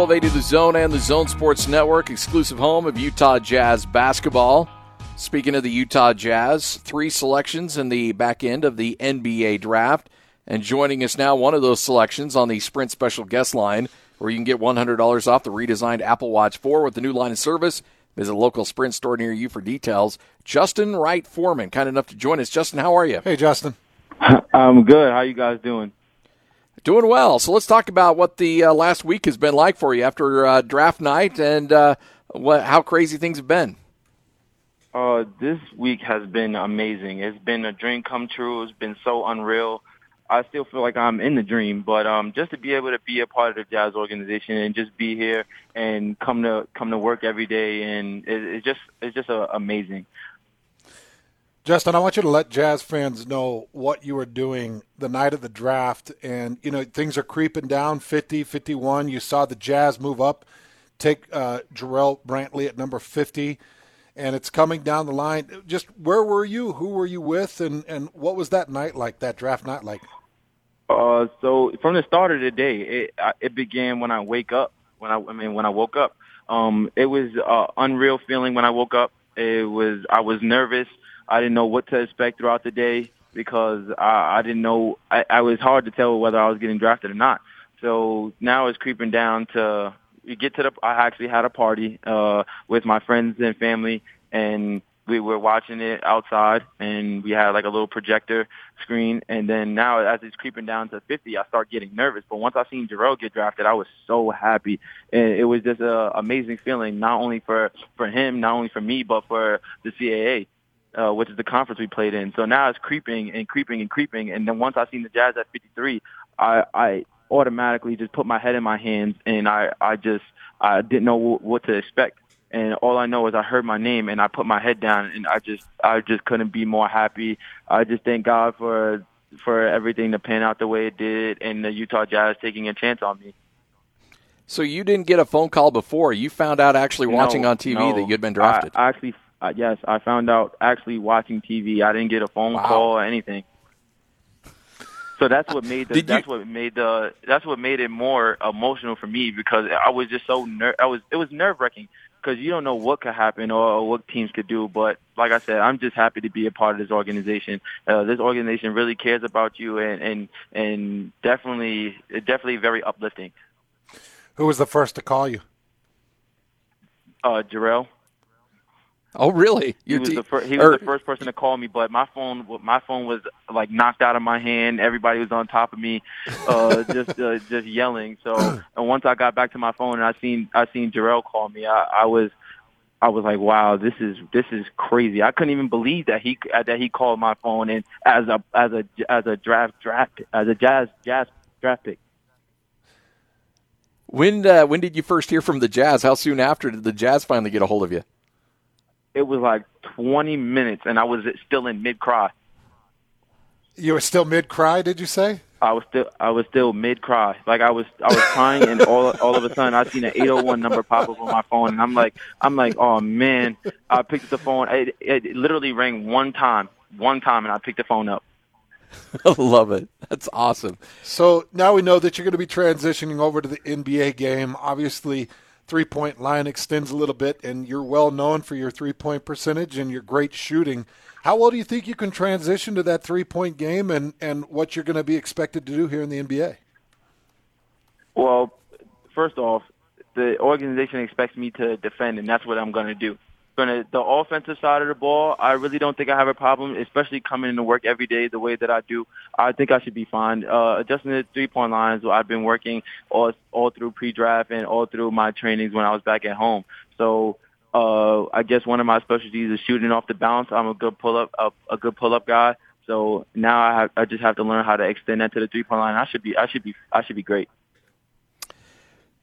1280 The Zone and the Zone Sports Network, exclusive home of Utah Jazz basketball. Speaking of the Utah Jazz, three selections in the back end of the NBA draft. And joining us now, one of those selections on the Sprint special guest line, where you can get $100 off the redesigned Apple Watch 4 with the new line of service. Visit a local Sprint store near you for details. Justin Wright Foreman, kind enough to join us. Justin, how are you? Hey, Justin. I'm good. How you guys doing? Doing well. So let's talk about what the uh, last week has been like for you after uh, draft night and uh, what, how crazy things have been. Uh, this week has been amazing. It's been a dream come true. It's been so unreal. I still feel like I'm in the dream, but um, just to be able to be a part of the Jazz organization and just be here and come to come to work every day, and it, it's just it's just uh, amazing. Justin, I want you to let Jazz fans know what you were doing the night of the draft. And, you know, things are creeping down 50, 51. You saw the Jazz move up, take uh, Jarrell Brantley at number 50, and it's coming down the line. Just where were you? Who were you with? And, and what was that night like, that draft night like? Uh, so from the start of the day, it, it began when I wake up. When I, I mean, when I woke up, um, it was an unreal feeling when I woke up. It was, I was nervous. I didn't know what to expect throughout the day because I, I didn't know. I, I was hard to tell whether I was getting drafted or not. So now it's creeping down to you get to the. I actually had a party uh, with my friends and family, and we were watching it outside, and we had like a little projector screen. And then now, as it's creeping down to 50, I start getting nervous. But once I seen Jarrell get drafted, I was so happy, and it was just an amazing feeling, not only for for him, not only for me, but for the CAA uh, which is the conference we played in. So now it's creeping and creeping and creeping. And then once I seen the Jazz at 53, I, I automatically just put my head in my hands and I, I just, I didn't know w- what to expect. And all I know is I heard my name and I put my head down and I just, I just couldn't be more happy. I just thank God for, for everything to pan out the way it did and the Utah Jazz taking a chance on me. So you didn't get a phone call before. You found out actually watching no, on TV no. that you'd been drafted. I actually uh, yes, I found out actually watching TV. I didn't get a phone wow. call or anything. So that's what made the, Did that's you- what made the that's what made it more emotional for me because I was just so ner- I was it was nerve wracking because you don't know what could happen or, or what teams could do. But like I said, I'm just happy to be a part of this organization. Uh, this organization really cares about you and and and definitely definitely very uplifting. Who was the first to call you? Uh, Jarrell. Oh, really? He was te- the first. He was or- the first person to call me, but my phone, my phone was like knocked out of my hand. Everybody was on top of me, uh, just uh, just yelling. So, and once I got back to my phone and I seen I seen Jarrell call me, I, I was. I was like, "Wow, this is this is crazy." I couldn't even believe that he that he called my phone and as a as a as a draft draft as a jazz jazz draft pick. When uh, when did you first hear from the Jazz? How soon after did the Jazz finally get a hold of you? It was like 20 minutes, and I was still in mid cry. You were still mid cry, did you say? I was still I was still mid cry. Like I was I was crying and all all of a sudden I seen an 801 number pop up on my phone and I'm like I'm like oh man I picked up the phone it, it literally rang one time one time and I picked the phone up. I love it. That's awesome. So now we know that you're going to be transitioning over to the NBA game. Obviously, three point line extends a little bit, and you're well known for your three point percentage and your great shooting. How well do you think you can transition to that three point game and, and what you're going to be expected to do here in the NBA? Well, first off, the organization expects me to defend and that's what I'm going to do. Gonna the offensive side of the ball, I really don't think I have a problem, especially coming into work every day the way that I do. I think I should be fine. Uh, adjusting the three point lines, I've been working all all through pre-draft and all through my trainings when I was back at home. So uh, I guess one of my specialties is shooting off the bounce. I'm a good pull up a, a good pull up guy. So now I have, I just have to learn how to extend that to the three point line. I should be I should be I should be great.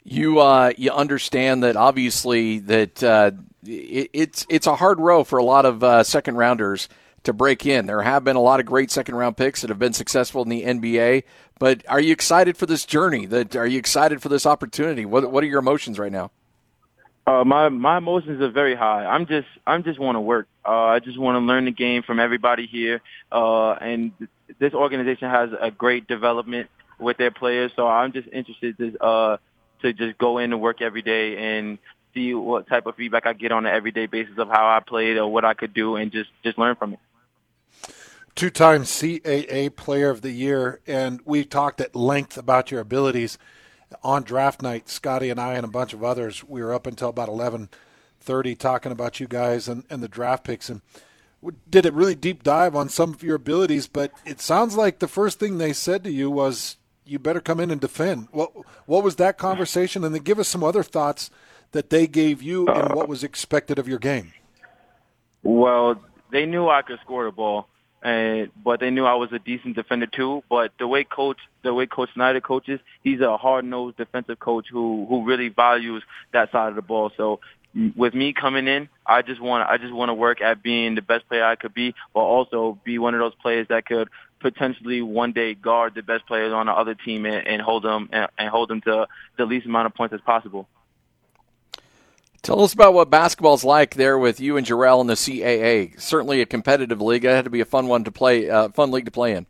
You uh, you understand that obviously that uh, it, it's it's a hard row for a lot of uh, second rounders to break in. There have been a lot of great second round picks that have been successful in the NBA. But are you excited for this journey? That are you excited for this opportunity? What what are your emotions right now? Uh, my my emotions are very high. I'm just I'm just want to work. Uh, I just want to learn the game from everybody here. Uh, and this organization has a great development with their players, so I'm just interested to uh, to just go in and work every day and see what type of feedback I get on an everyday basis of how I played or what I could do, and just just learn from it. Two-time CAA Player of the Year, and we talked at length about your abilities on draft night. Scotty and I and a bunch of others, we were up until about eleven thirty talking about you guys and, and the draft picks, and did a really deep dive on some of your abilities. But it sounds like the first thing they said to you was, "You better come in and defend." What what was that conversation? And then give us some other thoughts that they gave you and uh, what was expected of your game. Well, they knew I could score the ball, and but they knew I was a decent defender too. But the way coach, the way Coach Snyder coaches, he's a hard-nosed defensive coach who who really values that side of the ball. So with me coming in, I just want I just want to work at being the best player I could be, but also be one of those players that could potentially one day guard the best players on the other team and, and hold them and, and hold them to the least amount of points as possible. Tell us about what basketball's like there with you and Jarrell in the CAA. Certainly a competitive league. It had to be a fun one to play, uh, fun league to play in.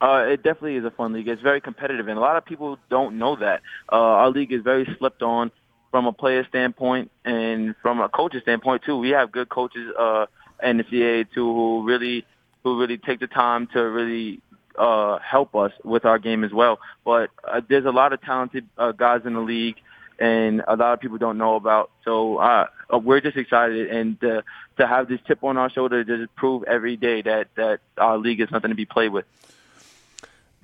Uh, it definitely is a fun league. It's very competitive, and a lot of people don't know that. Uh, our league is very slept on from a player standpoint and from a coach's standpoint too. We have good coaches uh, in the CAA too who really who really take the time to really uh, help us with our game as well. But uh, there's a lot of talented uh, guys in the league, and a lot of people don't know about. So uh, we're just excited and uh, to have this chip on our shoulder to just prove every day that that our league is nothing to be played with.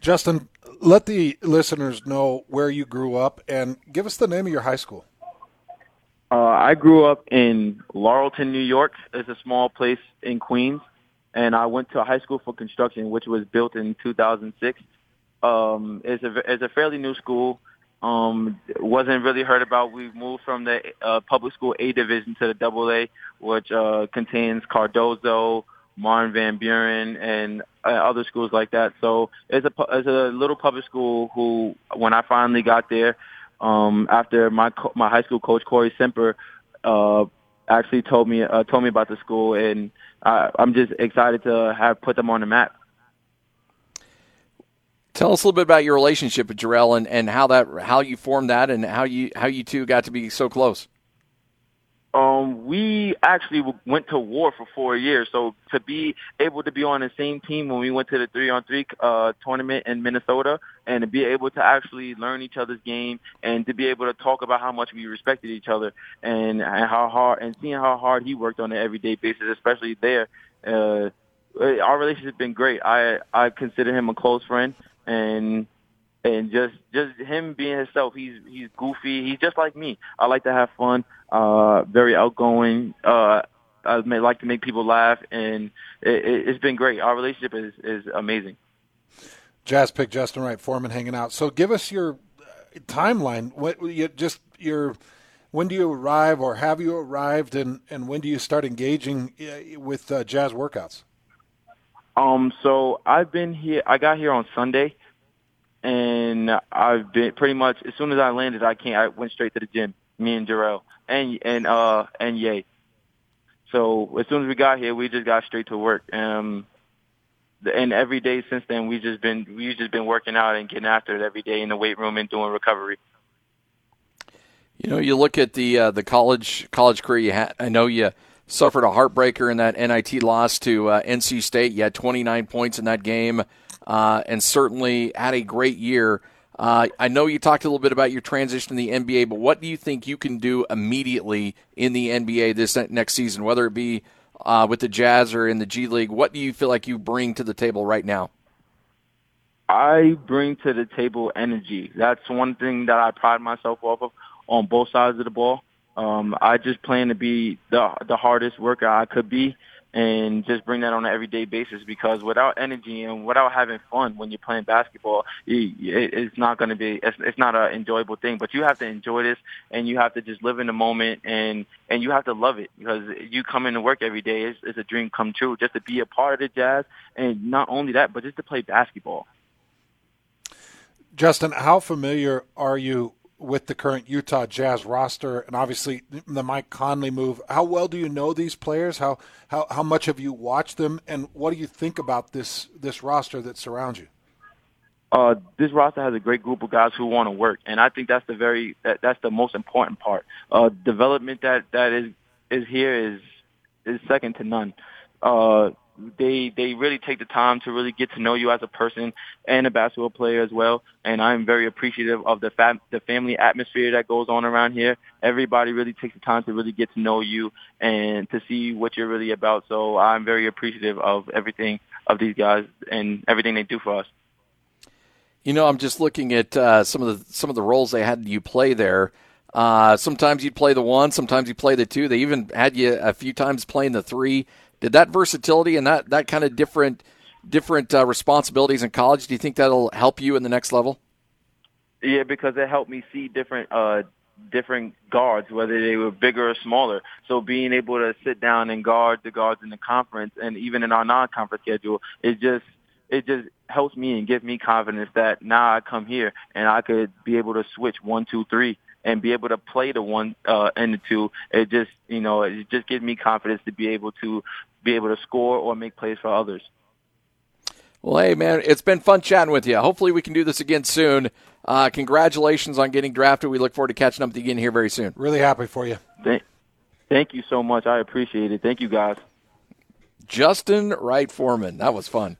Justin, let the listeners know where you grew up and give us the name of your high school. Uh, I grew up in Laurelton, New York. It's a small place in Queens, and I went to a high school for construction, which was built in 2006. Um, it's a it's a fairly new school. Um, wasn't really heard about. We moved from the uh, public school A division to the Double A, which uh, contains Cardozo, Martin Van Buren, and uh, other schools like that. So it's a it's a little public school. Who, when I finally got there, um, after my co- my high school coach Corey Semper uh, actually told me uh, told me about the school, and I, I'm just excited to have put them on the map. Tell us a little bit about your relationship with Jarrell and, and how that how you formed that and how you how you two got to be so close. Um, we actually went to war for four years. So to be able to be on the same team when we went to the three on three uh tournament in Minnesota and to be able to actually learn each other's game and to be able to talk about how much we respected each other and, and how hard and seeing how hard he worked on an everyday basis, especially there. Uh, our relationship has been great. I I consider him a close friend and and just just him being himself. He's he's goofy. He's just like me. I like to have fun. Uh, very outgoing. Uh, I may like to make people laugh, and it, it, it's been great. Our relationship is is amazing. Jazz pick Justin Wright Foreman hanging out. So give us your uh, timeline. What you just your when do you arrive, or have you arrived, and and when do you start engaging uh, with uh, jazz workouts? Um, so I've been here. I got here on Sunday and I've been pretty much as soon as I landed, I can't. I went straight to the gym. Me and Jarrell and and uh and Yay. So as soon as we got here, we just got straight to work. Um, and every day since then, we just been we just been working out and getting after it every day in the weight room and doing recovery. You know, you look at the uh, the college college career you had. I know you suffered a heartbreaker in that NIT loss to uh, NC State. You had 29 points in that game uh, and certainly had a great year. Uh, I know you talked a little bit about your transition to the NBA, but what do you think you can do immediately in the NBA this next season, whether it be uh, with the Jazz or in the G League? What do you feel like you bring to the table right now? I bring to the table energy. That's one thing that I pride myself off of on both sides of the ball. Um, I just plan to be the the hardest worker I could be and just bring that on an everyday basis because without energy and without having fun when you're playing basketball, it, it's not going to be, it's, it's not an enjoyable thing, but you have to enjoy this and you have to just live in the moment and, and you have to love it because you come into work every day. It's, it's a dream come true just to be a part of the Jazz and not only that, but just to play basketball. Justin, how familiar are you with the current Utah Jazz roster, and obviously the Mike Conley move. How well do you know these players? How how how much have you watched them, and what do you think about this this roster that surrounds you? uh, this roster has a great group of guys who want to work, and I think that's the very that, that's the most important part. Uh, development that that is is here is is second to none. Uh, they they really take the time to really get to know you as a person and a basketball player as well. And I'm very appreciative of the fa- the family atmosphere that goes on around here. Everybody really takes the time to really get to know you and to see what you're really about. So I'm very appreciative of everything of these guys and everything they do for us. You know, I'm just looking at uh, some of the some of the roles they had you play there. Uh, sometimes you'd play the one, sometimes you play the two. They even had you a few times playing the three. Did that versatility and that that kind of different different uh, responsibilities in college? Do you think that'll help you in the next level? Yeah, because it helped me see different uh, different guards, whether they were bigger or smaller. So being able to sit down and guard the guards in the conference and even in our non-conference schedule, it just it just helps me and gives me confidence that now I come here and I could be able to switch one, two, three and be able to play the one uh, and the two. It just you know it just gives me confidence to be able to be able to score or make plays for others. Well, hey man, it's been fun chatting with you. Hopefully we can do this again soon. Uh, congratulations on getting drafted. We look forward to catching up with you again here very soon. Really happy for you. Thank, thank you so much. I appreciate it. Thank you guys. Justin Wright Foreman. That was fun.